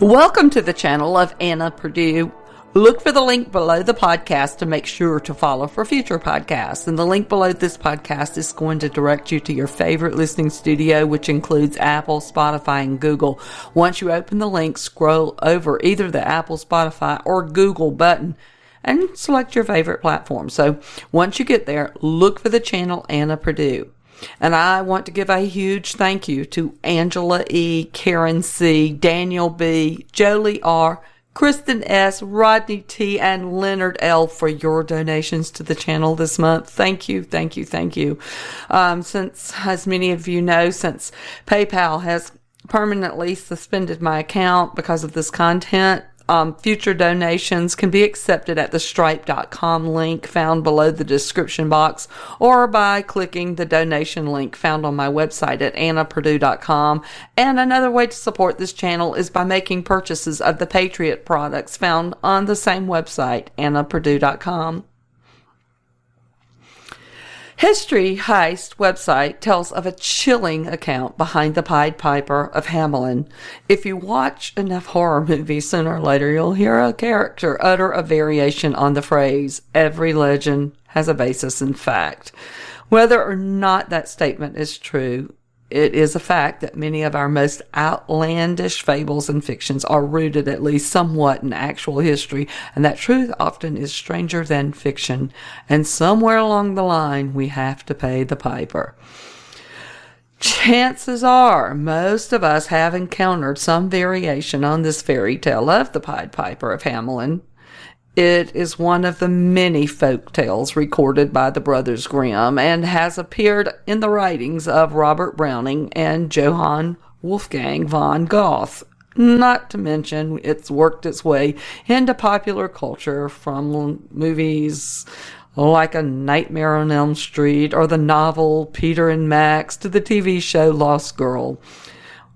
Welcome to the channel of Anna Perdue. Look for the link below the podcast to make sure to follow for future podcasts. And the link below this podcast is going to direct you to your favorite listening studio, which includes Apple, Spotify, and Google. Once you open the link, scroll over either the Apple, Spotify, or Google button and select your favorite platform. So once you get there, look for the channel Anna Perdue. And I want to give a huge thank you to Angela E., Karen C., Daniel B., Jolie R., Kristen S., Rodney T., and Leonard L. for your donations to the channel this month. Thank you, thank you, thank you. Um, since, as many of you know, since PayPal has permanently suspended my account because of this content, um, future donations can be accepted at the stripe.com link found below the description box or by clicking the donation link found on my website at annaperdue.com. And another way to support this channel is by making purchases of the Patriot products found on the same website, annaperdue.com. History Heist website tells of a chilling account behind the Pied Piper of Hamelin. If you watch enough horror movies, sooner or later you'll hear a character utter a variation on the phrase, every legend has a basis in fact. Whether or not that statement is true it is a fact that many of our most outlandish fables and fictions are rooted at least somewhat in actual history, and that truth often is stranger than fiction. And somewhere along the line, we have to pay the piper. Chances are most of us have encountered some variation on this fairy tale of the Pied Piper of Hamelin. It is one of the many folk tales recorded by the Brothers Grimm and has appeared in the writings of Robert Browning and Johann Wolfgang von Goethe. Not to mention, it's worked its way into popular culture from movies like A Nightmare on Elm Street or the novel Peter and Max to the TV show Lost Girl.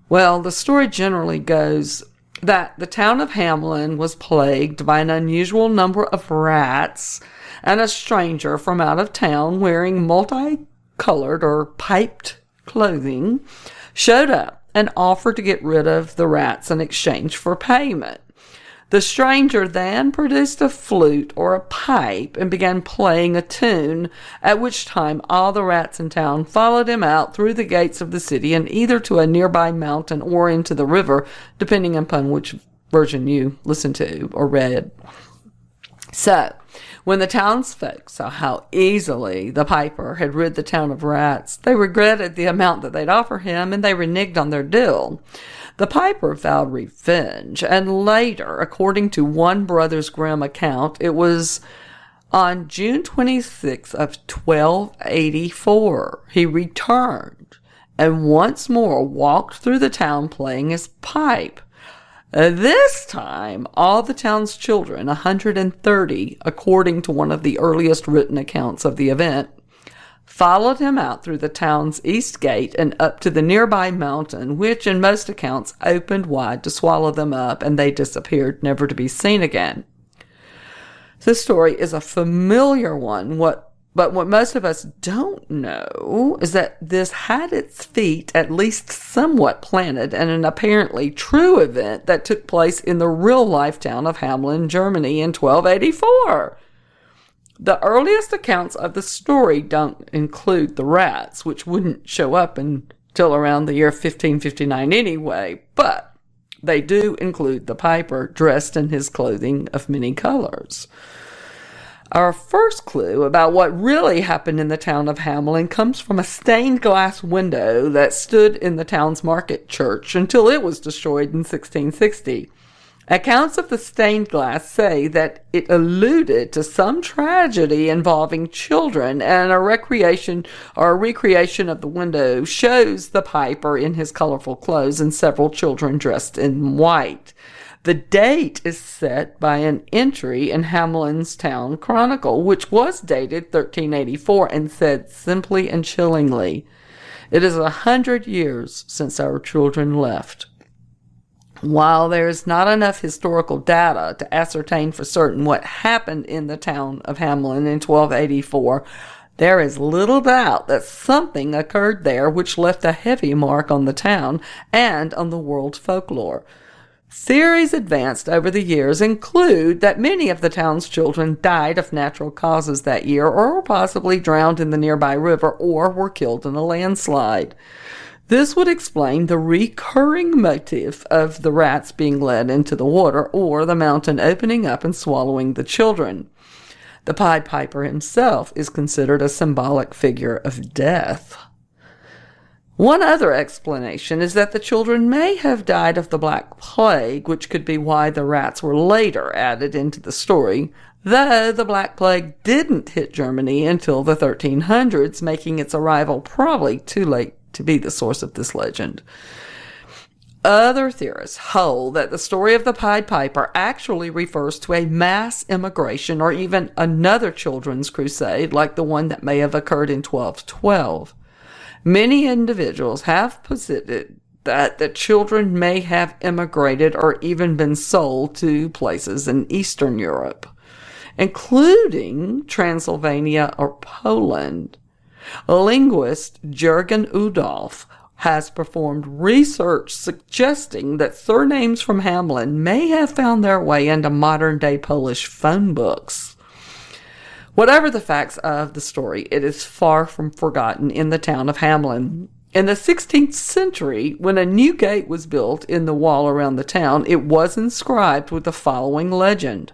Well, the story generally goes that the town of Hamelin was plagued by an unusual number of rats, and a stranger from out of town wearing multicolored or piped clothing showed up and offered to get rid of the rats in exchange for payment. The stranger then produced a flute or a pipe and began playing a tune, at which time all the rats in town followed him out through the gates of the city and either to a nearby mountain or into the river, depending upon which version you listened to or read. So, when the townsfolk saw how easily the piper had rid the town of rats, they regretted the amount that they'd offer him and they reneged on their deal. The piper vowed revenge, and later, according to one Brothers Grimm account, it was on June 26th of 1284 he returned and once more walked through the town playing his pipe. Uh, this time, all the town's children, 130, according to one of the earliest written accounts of the event, followed him out through the town's east gate and up to the nearby mountain, which in most accounts opened wide to swallow them up, and they disappeared, never to be seen again. This story is a familiar one, what but what most of us don't know is that this had its feet at least somewhat planted in an apparently true event that took place in the real life town of Hamelin, Germany in 1284. The earliest accounts of the story don't include the rats, which wouldn't show up until around the year 1559 anyway, but they do include the piper dressed in his clothing of many colors. Our first clue about what really happened in the town of Hamelin comes from a stained glass window that stood in the town's market church until it was destroyed in 1660. Accounts of the stained glass say that it alluded to some tragedy involving children, and a recreation or a recreation of the window shows the piper in his colorful clothes and several children dressed in white. The date is set by an entry in Hamelin's Town Chronicle, which was dated 1384 and said simply and chillingly, It is a hundred years since our children left. While there is not enough historical data to ascertain for certain what happened in the town of Hamelin in 1284, there is little doubt that something occurred there which left a heavy mark on the town and on the world's folklore. Theories advanced over the years include that many of the town's children died of natural causes that year or were possibly drowned in the nearby river or were killed in a landslide. This would explain the recurring motif of the rats being led into the water or the mountain opening up and swallowing the children. The Pied Piper himself is considered a symbolic figure of death. One other explanation is that the children may have died of the Black Plague, which could be why the rats were later added into the story, though the Black Plague didn't hit Germany until the 1300s, making its arrival probably too late to be the source of this legend. Other theorists hold that the story of the Pied Piper actually refers to a mass immigration or even another children's crusade like the one that may have occurred in 1212. Many individuals have posited that the children may have immigrated or even been sold to places in Eastern Europe, including Transylvania or Poland. Linguist Jürgen Udolph has performed research suggesting that surnames from Hamelin may have found their way into modern day Polish phone books. Whatever the facts of the story, it is far from forgotten in the town of Hamelin. In the 16th century, when a new gate was built in the wall around the town, it was inscribed with the following legend.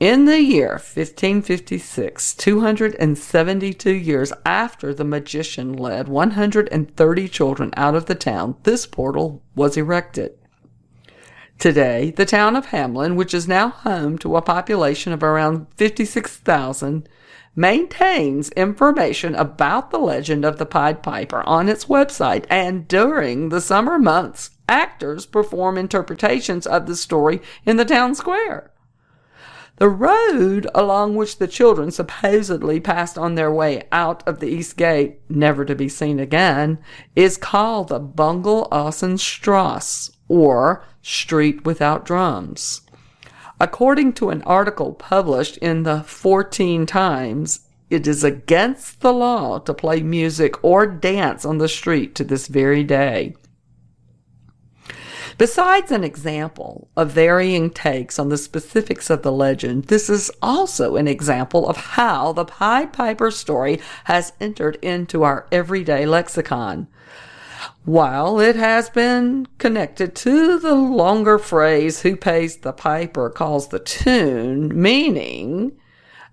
In the year 1556, 272 years after the magician led 130 children out of the town, this portal was erected. Today, the town of Hamelin, which is now home to a population of around 56,000, maintains information about the legend of the Pied Piper on its website, and during the summer months, actors perform interpretations of the story in the town square. The road along which the children supposedly passed on their way out of the East Gate, never to be seen again, is called the Bungle Strasse, or Street Without Drums. According to an article published in the Fortean Times, it is against the law to play music or dance on the street to this very day. Besides an example of varying takes on the specifics of the legend, this is also an example of how the Pied Piper story has entered into our everyday lexicon. While it has been connected to the longer phrase, who pays the piper calls the tune, meaning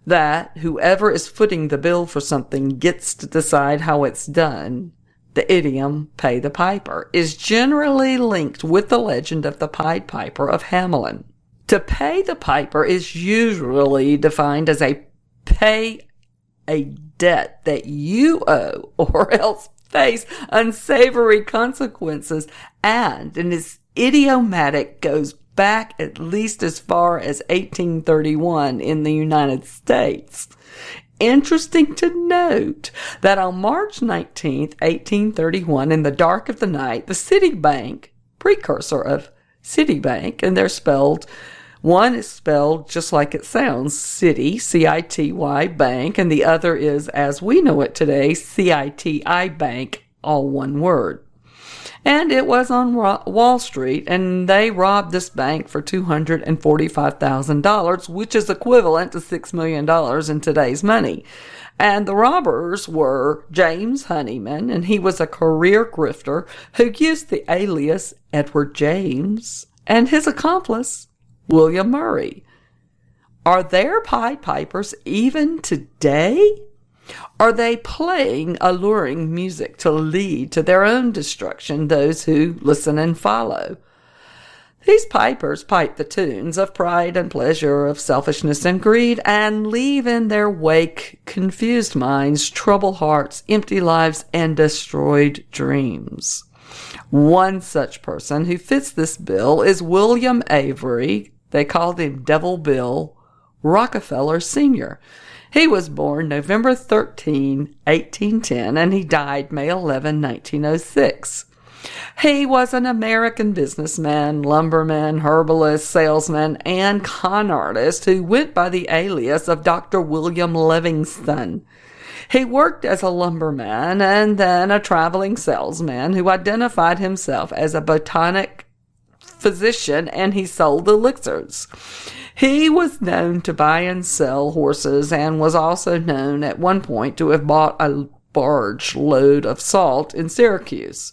that whoever is footing the bill for something gets to decide how it's done the idiom pay the piper, is generally linked with the legend of the Pied Piper of Hamelin. To pay the piper is usually defined as a pay a debt that you owe or else face unsavory consequences and in its idiomatic goes back at least as far as 1831 in the United States. Interesting to note that on March 19, 1831, in the dark of the night, the City Bank, precursor of Citibank, and they're spelled, one is spelled just like it sounds, City, C-I-T-Y, Bank, and the other is, as we know it today, C-I-T-I Bank, all one word and it was on Wall Street, and they robbed this bank for $245,000, which is equivalent to $6 million in today's money. And the robbers were James Honeyman, and he was a career grifter who used the alias Edward James, and his accomplice, William Murray. Are there Pied Pipers even today? Are they playing alluring music to lead to their own destruction those who listen and follow? These pipers pipe the tunes of pride and pleasure, of selfishness and greed, and leave in their wake confused minds, troubled hearts, empty lives, and destroyed dreams. One such person who fits this bill is William Avery. They called him Devil Bill Rockefeller Sr. He was born November 13, 1810, and he died May 11, 1906. He was an American businessman, lumberman, herbalist, salesman, and con artist who went by the alias of Dr. William Livingston. He worked as a lumberman and then a traveling salesman who identified himself as a botanic physician and he sold elixirs. He was known to buy and sell horses and was also known at one point to have bought a barge load of salt in Syracuse.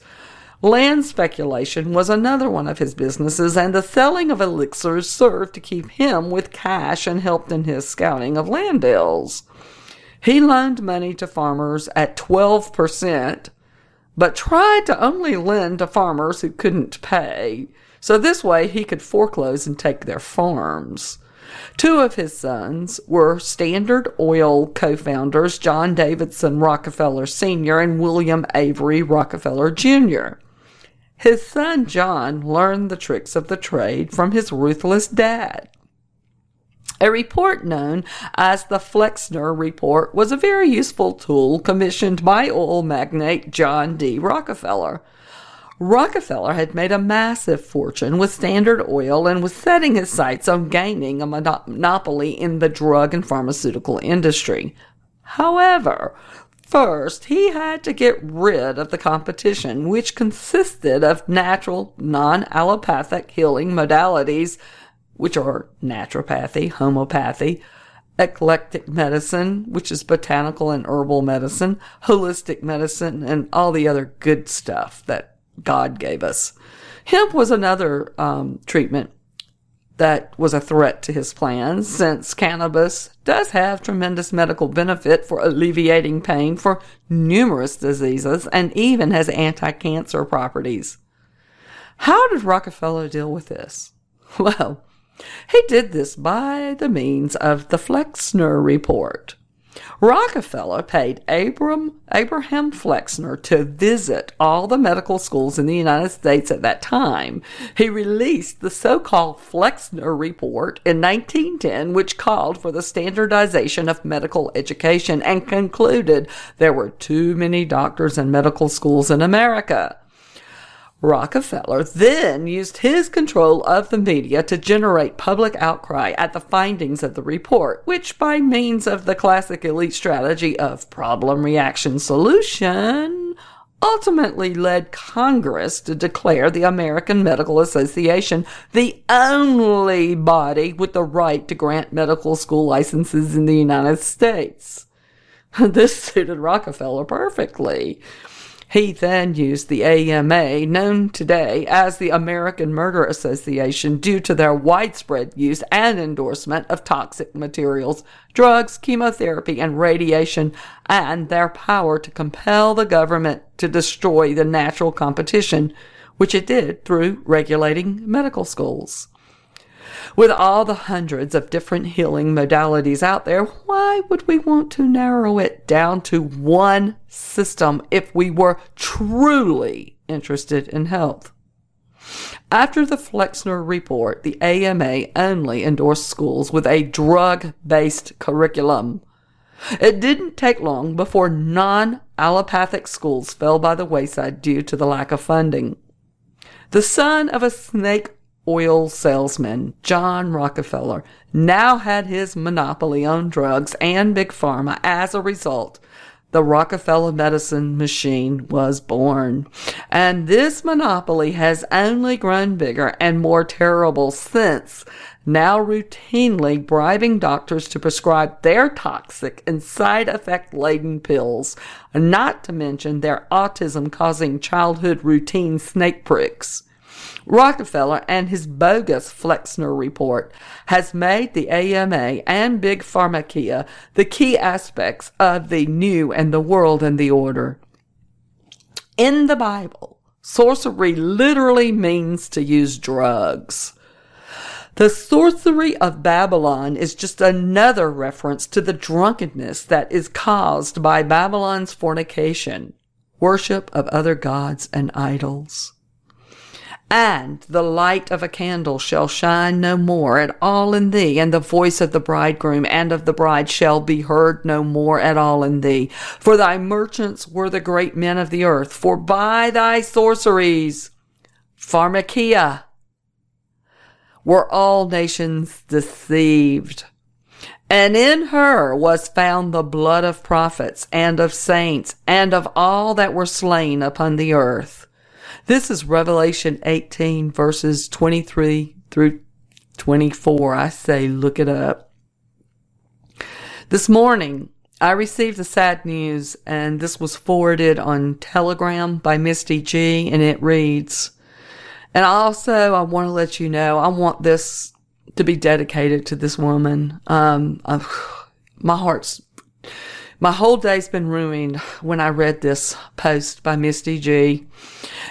Land speculation was another one of his businesses, and the selling of elixirs served to keep him with cash and helped in his scouting of land deals. He loaned money to farmers at 12%, but tried to only lend to farmers who couldn't pay. So this way he could foreclose and take their farms. Two of his sons were Standard Oil co founders John Davidson Rockefeller Sr. and William Avery Rockefeller Jr. His son John learned the tricks of the trade from his ruthless dad. A report known as the Flexner Report was a very useful tool commissioned by oil magnate John D. Rockefeller. Rockefeller had made a massive fortune with Standard Oil and was setting his sights on gaining a monopoly in the drug and pharmaceutical industry. However, First, he had to get rid of the competition, which consisted of natural, non allopathic healing modalities, which are naturopathy, homeopathy, eclectic medicine, which is botanical and herbal medicine, holistic medicine, and all the other good stuff that God gave us. Hemp was another um, treatment that was a threat to his plans, since cannabis does have tremendous medical benefit for alleviating pain for numerous diseases and even has anti cancer properties. How did Rockefeller deal with this? Well, he did this by the means of the Flexner Report. Rockefeller paid Abram, Abraham Flexner to visit all the medical schools in the United States at that time. He released the so-called Flexner Report in 1910, which called for the standardization of medical education and concluded there were too many doctors and medical schools in America. Rockefeller then used his control of the media to generate public outcry at the findings of the report, which, by means of the classic elite strategy of problem, reaction, solution, ultimately led Congress to declare the American Medical Association the only body with the right to grant medical school licenses in the United States. This suited Rockefeller perfectly. He then used the AMA, known today as the American Murder Association, due to their widespread use and endorsement of toxic materials, drugs, chemotherapy, and radiation, and their power to compel the government to destroy the natural competition, which it did through regulating medical schools. With all the hundreds of different healing modalities out there, why would we want to narrow it down to one system if we were truly interested in health? After the Flexner report, the AMA only endorsed schools with a drug based curriculum. It didn't take long before non allopathic schools fell by the wayside due to the lack of funding. The son of a snake oil salesman, John Rockefeller, now had his monopoly on drugs and big pharma. As a result, the Rockefeller medicine machine was born. And this monopoly has only grown bigger and more terrible since, now routinely bribing doctors to prescribe their toxic and side effect laden pills, not to mention their autism causing childhood routine snake pricks. Rockefeller and his bogus Flexner report has made the AMA and Big Pharmacia the key aspects of the new and the world and the order. In the Bible, sorcery literally means to use drugs. The sorcery of Babylon is just another reference to the drunkenness that is caused by Babylon's fornication, worship of other gods and idols. And the light of a candle shall shine no more at all in thee, and the voice of the bridegroom and of the bride shall be heard no more at all in thee. For thy merchants were the great men of the earth, for by thy sorceries, pharmakeia, were all nations deceived. And in her was found the blood of prophets and of saints and of all that were slain upon the earth This is Revelation 18, verses 23 through 24. I say, look it up. This morning, I received the sad news, and this was forwarded on Telegram by Misty G, and it reads, and also, I want to let you know, I want this to be dedicated to this woman. Um, I've, my heart's, my whole day's been ruined when I read this post by Misty G.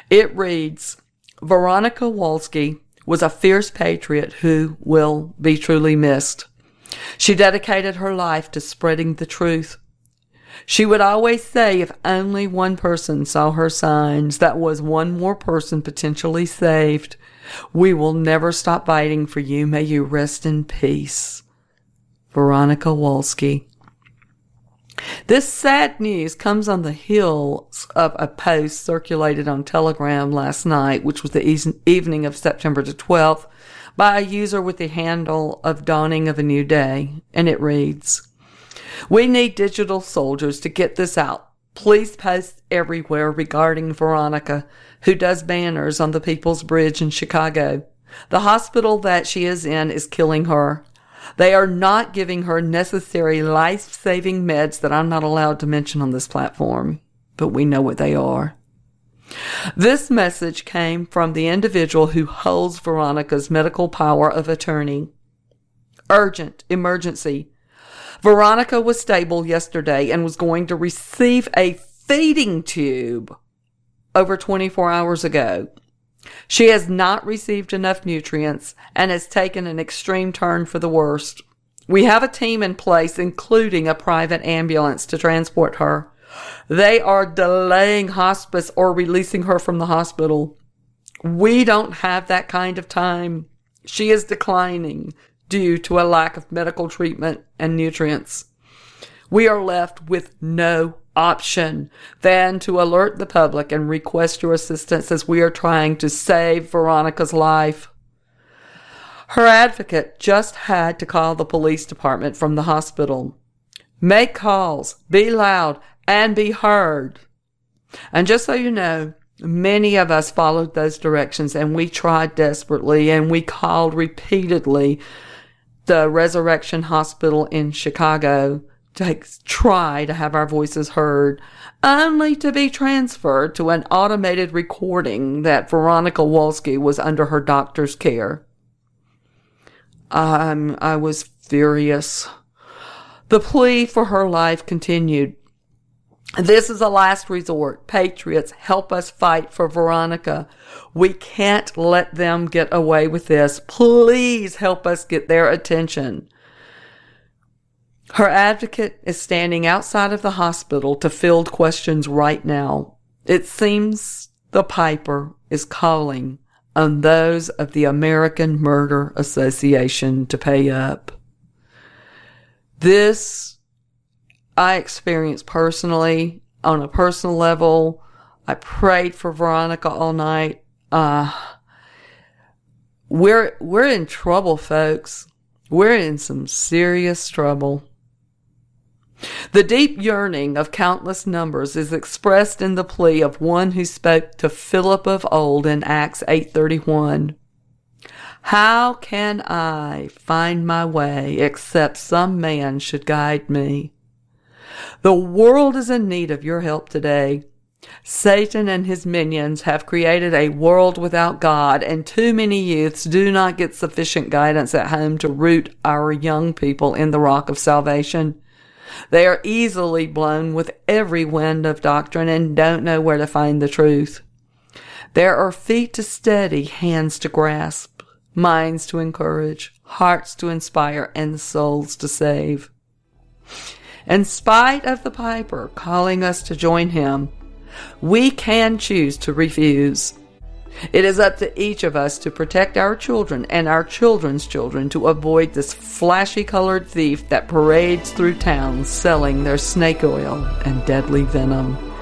It reads, Veronica Wolski was a fierce patriot who will be truly missed. She dedicated her life to spreading the truth. She would always say if only one person saw her signs, that was one more person potentially saved. We will never stop fighting for you. May you rest in peace. Veronica Wolski. This sad news comes on the heels of a post circulated on Telegram last night, which was the evening of September the 12th, by a user with the handle of Dawning of a New Day, and it reads, We need digital soldiers to get this out. Please post everywhere regarding Veronica, who does banners on the People's Bridge in Chicago. The hospital that she is in is killing her. They are not giving her necessary life saving meds that I'm not allowed to mention on this platform, but we know what they are. This message came from the individual who holds Veronica's medical power of attorney. Urgent, emergency. Veronica was stable yesterday and was going to receive a feeding tube over 24 hours ago. She has not received enough nutrients and has taken an extreme turn for the worst. We have a team in place, including a private ambulance to transport her. They are delaying hospice or releasing her from the hospital. We don't have that kind of time. She is declining due to a lack of medical treatment and nutrients. We are left with no option than to alert the public and request your assistance as we are trying to save Veronica's life. Her advocate just had to call the police department from the hospital. Make calls, be loud, and be heard. And just so you know, many of us followed those directions and we tried desperately and we called repeatedly the Resurrection Hospital in Chicago to try to have our voices heard, only to be transferred to an automated recording that Veronica Wolski was under her doctor's care. Um, I was furious. The plea for her life continued. This is a last resort. Patriots, help us fight for Veronica. We can't let them get away with this. Please help us get their attention. Her advocate is standing outside of the hospital to field questions right now. It seems the piper is calling on those of the American Murder Association to pay up. This I experienced personally on a personal level. I prayed for Veronica all night. Uh, we're, we're in trouble, folks. We're in some serious trouble. The deep yearning of countless numbers is expressed in the plea of one who spoke to Philip of old in Acts 8:31. How can I find my way except some man should guide me? The world is in need of your help today. Satan and his minions have created a world without God, and too many youths do not get sufficient guidance at home to root our young people in the rock of salvation. They are easily blown with every wind of doctrine and don't know where to find the truth. There are feet to steady, hands to grasp, minds to encourage, hearts to inspire, and souls to save. In spite of the piper calling us to join him, we can choose to refuse. It is up to each of us to protect our children and our children's children to avoid this flashy colored thief that parades through town selling their snake oil and deadly venom.